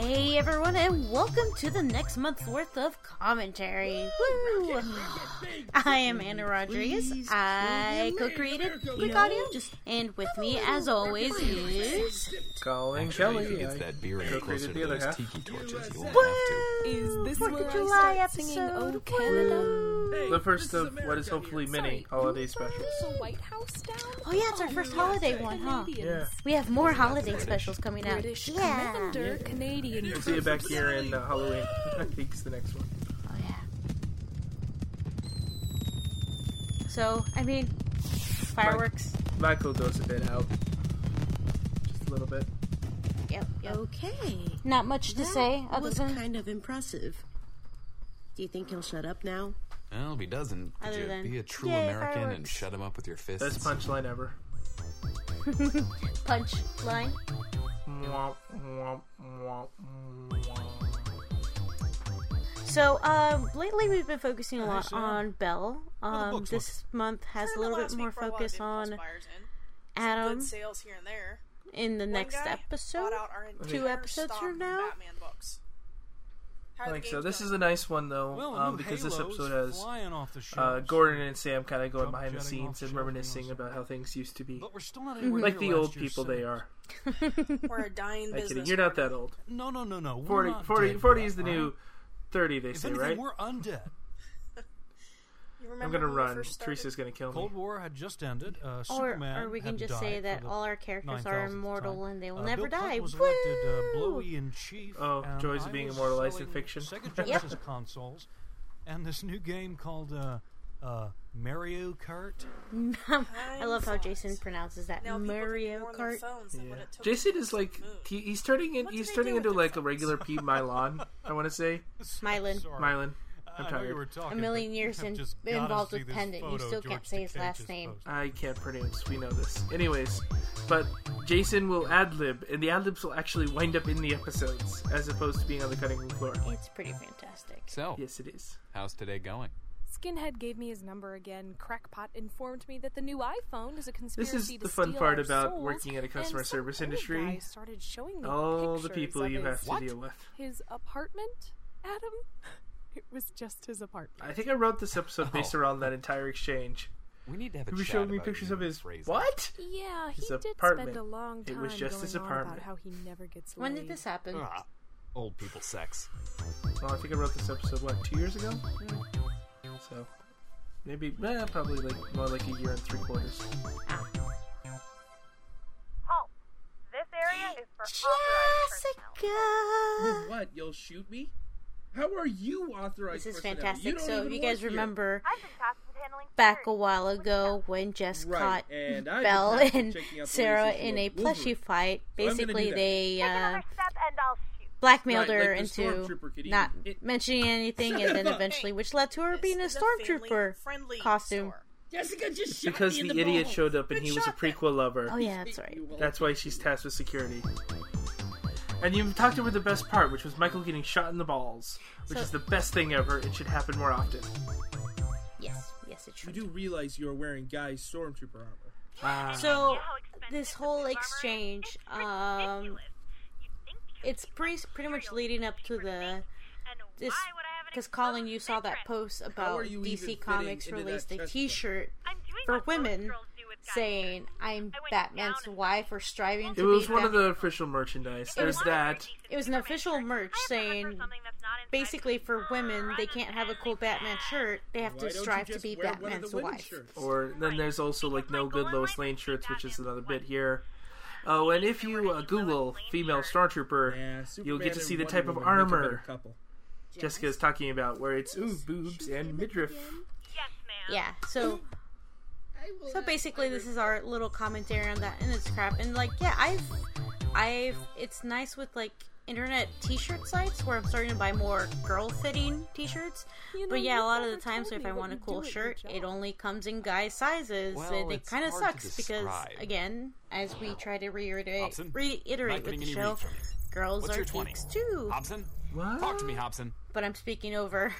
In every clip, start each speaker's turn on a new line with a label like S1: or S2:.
S1: Hey everyone, and welcome to the next month's worth of commentary. Woo! I am Anna Rodriguez. I co-created Quick Audio, and with me, as always, is
S2: Colin
S3: Actually, if
S2: Kelly.
S3: it gets that beer any
S2: co-created
S3: closer to
S2: the
S3: those tiki torches, you won't
S1: Woo!
S3: have to.
S4: Is this
S1: Fourth
S4: where
S1: of
S4: I
S1: July
S4: start singing
S1: episode.
S4: "Oh Canada"?
S1: Woo!
S2: The first of what is hopefully many holiday specials.
S4: The White House down?
S1: Oh yeah, it's our first holiday one, huh?
S2: Yeah.
S1: We have more holiday specials coming out.
S4: British
S1: Yeah.
S4: commander, Canadian.
S2: We'll see you back here in uh, Halloween. I think it's the next one.
S1: Oh yeah. So I mean, fireworks.
S2: Michael goes a bit out. Just a little bit.
S1: Yep. Yep.
S5: Okay.
S1: Not much to
S5: That
S1: say other
S5: was
S1: than
S5: kind of impressive. Do you think he'll shut up now?
S3: Well, if he doesn't, could
S1: Other
S3: you
S1: than,
S3: be a true
S1: "Yay,
S3: American and
S1: fireworks."
S3: shut him up with your fists?
S2: Best punchline ever.
S1: punch line.
S2: Mwah, mwah, mwah, mwah.
S1: So, um, lately we've been focusing a lot on Belle. Um,
S6: books
S1: this month has a little bit more
S6: week brought a lot of
S1: focus on
S6: buyers in.
S1: Adam
S6: good sales here and there.
S1: in the
S6: One
S1: next episode.
S6: bought out our
S1: Two episodes from now?
S6: Batman books. How
S2: I think so.
S6: games
S2: This
S6: going?
S2: is a nice one though,
S7: Well,
S2: um,
S7: new
S2: because this episode has
S7: off the
S2: uh. Gordon and Sam kind of going
S7: Jump
S2: behind the scenes and reminiscing
S7: and
S2: about how things used to be.
S7: But we're still not anywhere
S2: Like the old people they are.
S6: We're a dying
S2: I'm
S6: business.
S2: kidding. You're not that old.
S7: No, no, no, no. We're
S2: 40,
S7: not
S2: 40,
S7: dead
S2: 40 is the
S7: right?
S2: new 30, they
S7: If
S2: say,
S7: anything,
S2: right?
S7: we're undead.
S6: You
S2: I'm gonna run.
S6: first started?
S2: Teresa's gonna kill me.
S7: Cold War had just ended. Uh,
S1: Or,
S7: Superman
S1: or we can just say that all our characters are immortal
S7: time.
S1: and they will
S7: Uh,
S1: never
S7: Bill
S1: die.
S7: was elected uh,
S1: Woo!
S7: Blowy in chief.
S2: Oh, joys of being
S7: was
S2: immortalized in fiction.
S7: Sega
S1: Yep.
S7: Consoles, and this new game called uh, uh, Mario Kart.
S1: I love how Jason pronounces that.
S6: Now
S1: Mario
S6: think more on their
S1: Kart.
S2: Yeah.
S6: what it took
S2: Jason is like he, he's turning in, he's turning into
S6: with
S2: like a regular P Milan. I want to say
S1: Mylan.
S7: Sorry.
S2: Mylan. I'm
S7: I know you
S2: tired.
S7: were
S1: A million years
S7: I've
S1: in,
S7: just
S1: involved with
S7: this
S1: Pendant. You still
S7: George
S1: can't say his last name.
S7: posted.
S2: I can't pronounce. We know this. Anyways, but Jason will ad lib, and the ad libs will actually wind up in the episodes as opposed to being on the cutting room floor.
S1: It's pretty fantastic.
S3: So,
S2: Yes, it is.
S3: how's today going?
S4: Skinhead gave me his number again. Crackpot informed me that the new iPhone is a conspiracy
S2: This is
S4: to
S2: the fun part about
S4: souls,
S2: working at a customer
S4: and
S2: service industry.
S4: started showing me
S2: All the people you have
S4: his-
S2: to deal with.
S4: His apartment, Adam. It was just his apartment.
S2: I think I wrote this episode based
S3: Oh.
S2: around that entire exchange.
S3: We need to have a
S2: He was
S3: chat
S2: showing me
S3: about
S2: pictures of his
S3: phrasing.
S2: what?
S4: Yeah, he
S2: His
S4: did
S2: apartment.
S4: spend a long
S2: It
S4: time
S2: was just his
S4: going on
S2: apartment.
S4: about how he never gets
S1: When did this happen?
S3: Ah, old people sex.
S2: Well, I think I wrote this episode what two years ago. So maybe, eh, probably like more like a year and three quarters.
S8: Halt! This area is for authorized personnel.
S1: Jessica!
S9: What? You'll shoot me? How are you authorized?
S1: This is
S9: personnel?
S1: fantastic.
S9: You
S1: So, if you guys
S9: here.
S1: remember
S8: I've been tasked with handling
S1: back a while ago when Jess
S9: Right,
S1: caught
S9: and
S1: Belle and
S9: checking out the
S1: Sarah in a
S9: of
S1: plushie fight,
S9: So
S1: basically
S9: do
S1: they uh,
S8: another step and I'll shoot.
S1: blackmailed
S9: Right,
S1: her
S9: like the
S1: into not
S9: it-
S1: mentioning anything, and then eventually, which led to her
S6: This
S1: being a stormtrooper
S6: family-friendly
S1: costume.
S6: store.
S9: Jessica just shot
S2: Because
S9: me in
S2: the,
S9: the
S2: idiot
S9: balls.
S2: showed up and
S6: Good
S2: he was a
S6: shot, then.
S2: prequel lover.
S1: Oh yeah, that's right.
S2: That's why she's tasked with security. And you talked over the best part, which was Michael getting shot in the balls, which
S1: So-
S2: is the best thing ever. It should happen more often.
S1: Yes, yes, it
S9: should.
S1: You
S9: do realize you're wearing Guy's stormtrooper armor.
S2: Wow.
S1: So this whole exchange,
S8: It's
S1: um,
S8: ridiculous. You'd think because
S1: it's pretty pretty much leading up to the this
S8: why would I have an
S1: because Colin, you saw that post about
S9: are you even
S1: DC Comics released a
S9: chest
S1: T-shirt for
S8: what most
S1: women
S8: girls do with guys.
S1: saying "I'm Batman's wife" or striving to.
S2: It was
S1: be
S2: one of the official merchandise. There's
S1: was-
S2: that.
S1: It was an official merch saying basically for women they can't have a cool Batman shirt; they have
S9: Why
S1: to strive to be
S9: wear one of
S1: Batman's wife.
S9: shirts?
S2: Or then there's also like no good Lois Lane shirts, which is another bit here. Oh, and if you uh, Google female Stormtrooper,
S9: Yeah,
S2: you'll get to see the type of
S9: Woman make a better
S2: armor
S9: couple.
S2: Jessica is talking about, where it's ooh boobs and midriff.
S8: Yes, ma'am.
S1: Yeah, so so basically this is our little commentary on that and it's crap and like yeah i've i've it's nice with like internet t-shirt sites where i'm starting to buy more girl fitting t-shirts
S4: You know,
S1: but yeah a lot of the times
S4: told
S1: if i want a cool
S4: do
S1: shirt it only comes in guy sizes
S3: Well,
S1: and it kind of sucks because again as we try to reiterate
S3: Hobson?
S1: reiterate with the show
S3: read from you.
S1: girls
S3: What's
S1: are
S3: your 20?
S1: geeks too
S3: Hobson?
S2: What?
S3: Talk to me, Hobson.
S1: but i'm speaking over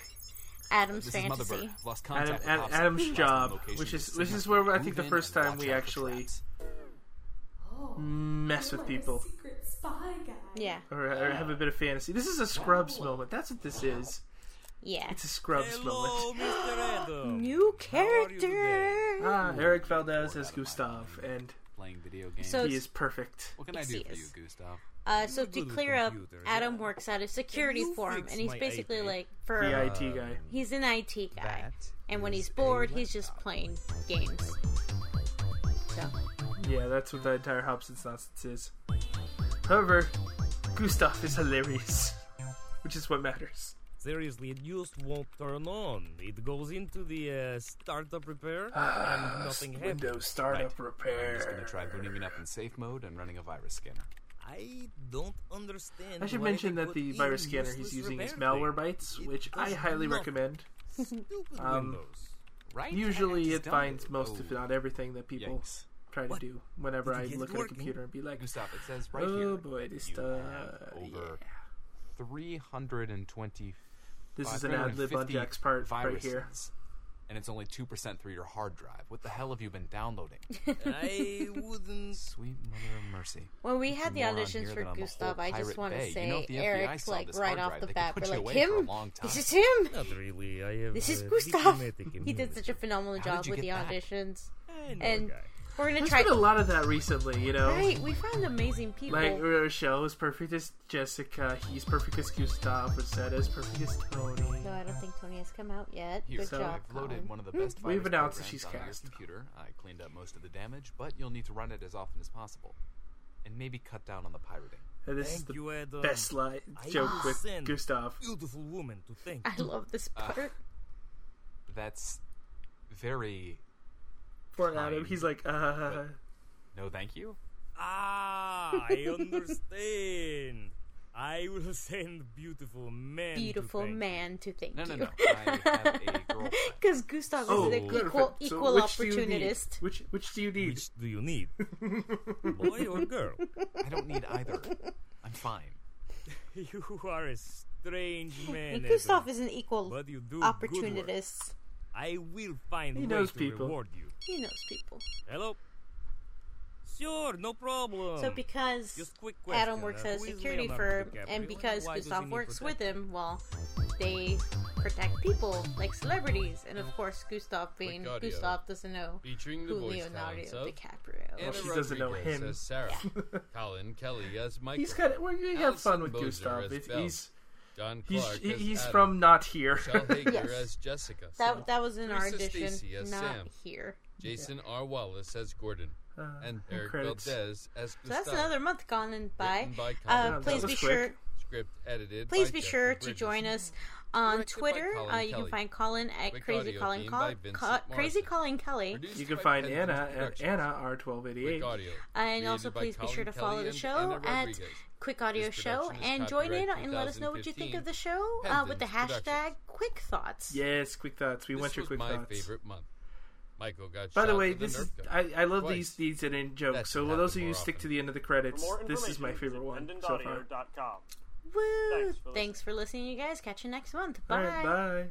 S1: adam's
S3: This
S1: fantasy
S3: Bird. Lost
S2: Adam,
S3: contact with
S2: Ad-
S3: Hobson.
S2: Adam's job, which is
S3: of
S2: this is where I think the first time we actually mess with people.
S4: Secret spy guy.
S1: Yeah.
S2: or, or have a bit of fantasy. This is a Scrubs moment. That's what this is.
S1: Yeah.
S2: It's a Scrubs moment.
S10: Mr.
S1: New character.
S2: Ah, Eric Valdez as Gustav, and
S3: Playing video games.
S1: So
S2: he is perfect.
S3: what can I do for you, Gustav?
S1: Uh, so to clear up, Adam
S10: yeah.
S1: works at a security firm, and he's basically
S10: iPad?
S1: like for
S2: The IT guy.
S1: he's an IT guy,
S10: That
S1: and when he's bored, he's just playing games. So
S2: Yeah, that's what the entire Hobson's nonsense is. However, Gustav is hilarious, which is what matters.
S10: Seriously, it just won't turn on. It goes into the uh, startup repair, and nothing happens.
S2: Windows startup repair.
S3: I'm just gonna try booting it up in safe mode and running a virus scanner.
S10: I don't understand.
S2: I should
S10: why
S2: mention that the virus scanner he's using is
S10: repair
S2: Malware. Bytes, which I highly recommend.
S10: Stupid
S2: Um,
S10: Windows.
S3: Right?
S2: Usually, it
S3: download
S2: finds most, if
S3: Oh,
S2: not everything, that people
S3: Yikes.
S2: try to do whenever I look at a computer and be like,
S3: Gustav, it says right
S2: "Oh
S3: here.
S2: boy, this stuff."
S3: have over
S2: yeah.
S3: 320
S2: This is an ad lib on Jack's part right here.
S3: And it's only 2% through your hard drive. What the hell have you been downloading?
S10: I wouldn't.
S3: Sweet mother of mercy.
S1: when we had the auditions for
S3: than
S1: Gustav, I just want to say
S3: You know, if the FBI
S1: Eric, like right off
S3: drive,
S1: the bat, we're like
S3: away for a
S1: him. This is him.
S10: Not really. I have.
S1: This is
S10: uh,
S1: Gustav. He did such a phenomenal
S3: How
S1: job with the
S3: that?
S1: auditions,
S10: I know a
S1: and
S10: guy.
S1: We're gonna
S2: There's
S1: try.
S2: been a lot of that recently, you know.
S1: Right, we found amazing people.
S2: Like Rochelle is perfect as Jessica. He's perfect as Gustav. Rosetta is perfect as Tony.
S1: no, I don't think Tony has come out yet.
S3: Here,
S1: Good
S3: so
S1: job,
S3: I've loaded
S1: Colin.
S3: one of the best
S2: We've announced that she's
S3: on your
S2: cast.
S3: computer. I cleaned up most of the damage, but you'll need to run it as often as possible. And maybe cut down on the pirating.
S2: And this is
S10: Thank
S2: the
S10: you, Adam.
S2: best li-
S10: I
S2: joke with
S10: send
S2: Gustav.
S10: Beautiful woman to think.
S1: I love this
S3: Uh,
S1: part.
S3: That's very.
S2: Poor Adam.
S3: Kind.
S2: He's like, uh.
S3: No, thank you.
S10: Ah, I understand. I will send beautiful man. to
S1: Beautiful
S10: thank you.
S1: man to thank
S3: No, no,
S1: you.
S3: no. I have a girlfriend.
S1: Because Gustav
S2: Oh,
S1: is an
S2: good.
S1: equal,
S2: So
S1: equal
S2: which do you need?
S1: opportunist.
S2: Which which do you need?
S10: Which do you need, boy or girl?
S3: I don't need either. I'm fine.
S10: You are a strange man.
S1: And Gustav is an equal
S10: But you do good work.
S1: opportunist.
S10: I will find
S2: He
S10: way
S2: knows
S10: to
S2: people.
S10: reward you.
S1: He knows people.
S10: Hello. Sure, no problem.
S1: So because
S10: Just quick question.
S1: Adam works at a security firm, and because
S10: why does he
S1: Gustav works with him, well, they protect people like celebrities, and of course, Gustav being
S11: audio.
S1: Gustav doesn't know
S11: Featuring the
S1: who
S11: voice
S1: Leonardo
S11: of
S1: DiCaprio.
S11: Anna
S2: she doesn't know
S11: Rodriguez
S2: him.
S11: as Sarah, Colin Kelly as Michael,
S2: He's got. We're gonna have fun with
S11: Moser
S2: Gustav.
S11: as
S2: It's, he's
S11: John
S2: he's
S11: Clark
S2: he-
S11: as
S2: he's
S11: Adam,
S2: from not here.
S11: Michelle Hager
S1: Yes.
S11: as Jessica,
S1: That that was in our
S11: Teresa
S1: audition,
S11: Stacy as
S1: not
S11: Sam.
S1: here.
S11: Jason R. Wallace as Gordon,
S2: Uh,
S11: and
S2: and
S11: Eric
S2: credits.
S11: Valdez as
S1: So that's another month gone by.
S11: By
S1: Uh,
S11: Colin
S1: please be
S2: quick.
S1: sure.
S11: Script edited.
S1: Please
S11: by
S1: be
S11: Jeffrey
S1: sure to join us on Twitter. Uh, you can find Colin at
S11: Quick
S1: Crazy
S11: audio
S1: Colin
S11: theme
S1: Col- Co- Crazy Colin Kelly.
S11: Produced
S2: You can find Anna at Anna R twelve eighty
S11: Quick
S2: eight.
S11: audio.
S1: And also,
S11: by
S1: please be sure to
S11: Kelly
S1: follow the show at
S11: Rodriguez.
S1: Quick Audio Show and join in and let us know what you think of the show uh, with the hashtag Quick Thoughts.
S2: Yes, quick thoughts. We
S11: This
S2: want your
S11: was
S2: quick
S11: my
S2: thoughts.
S11: favorite month. Michael got
S2: By
S11: shot
S2: the way,
S11: with a
S2: this is I, I love
S11: Twice.
S2: these these and in jokes. So
S11: should
S2: for those of you who stick to the end of the credits, this is my favorite one so far.
S1: Woo!
S12: Thanks for
S1: Thanks for listening, you guys. Catch you next month. Bye.
S2: right, bye.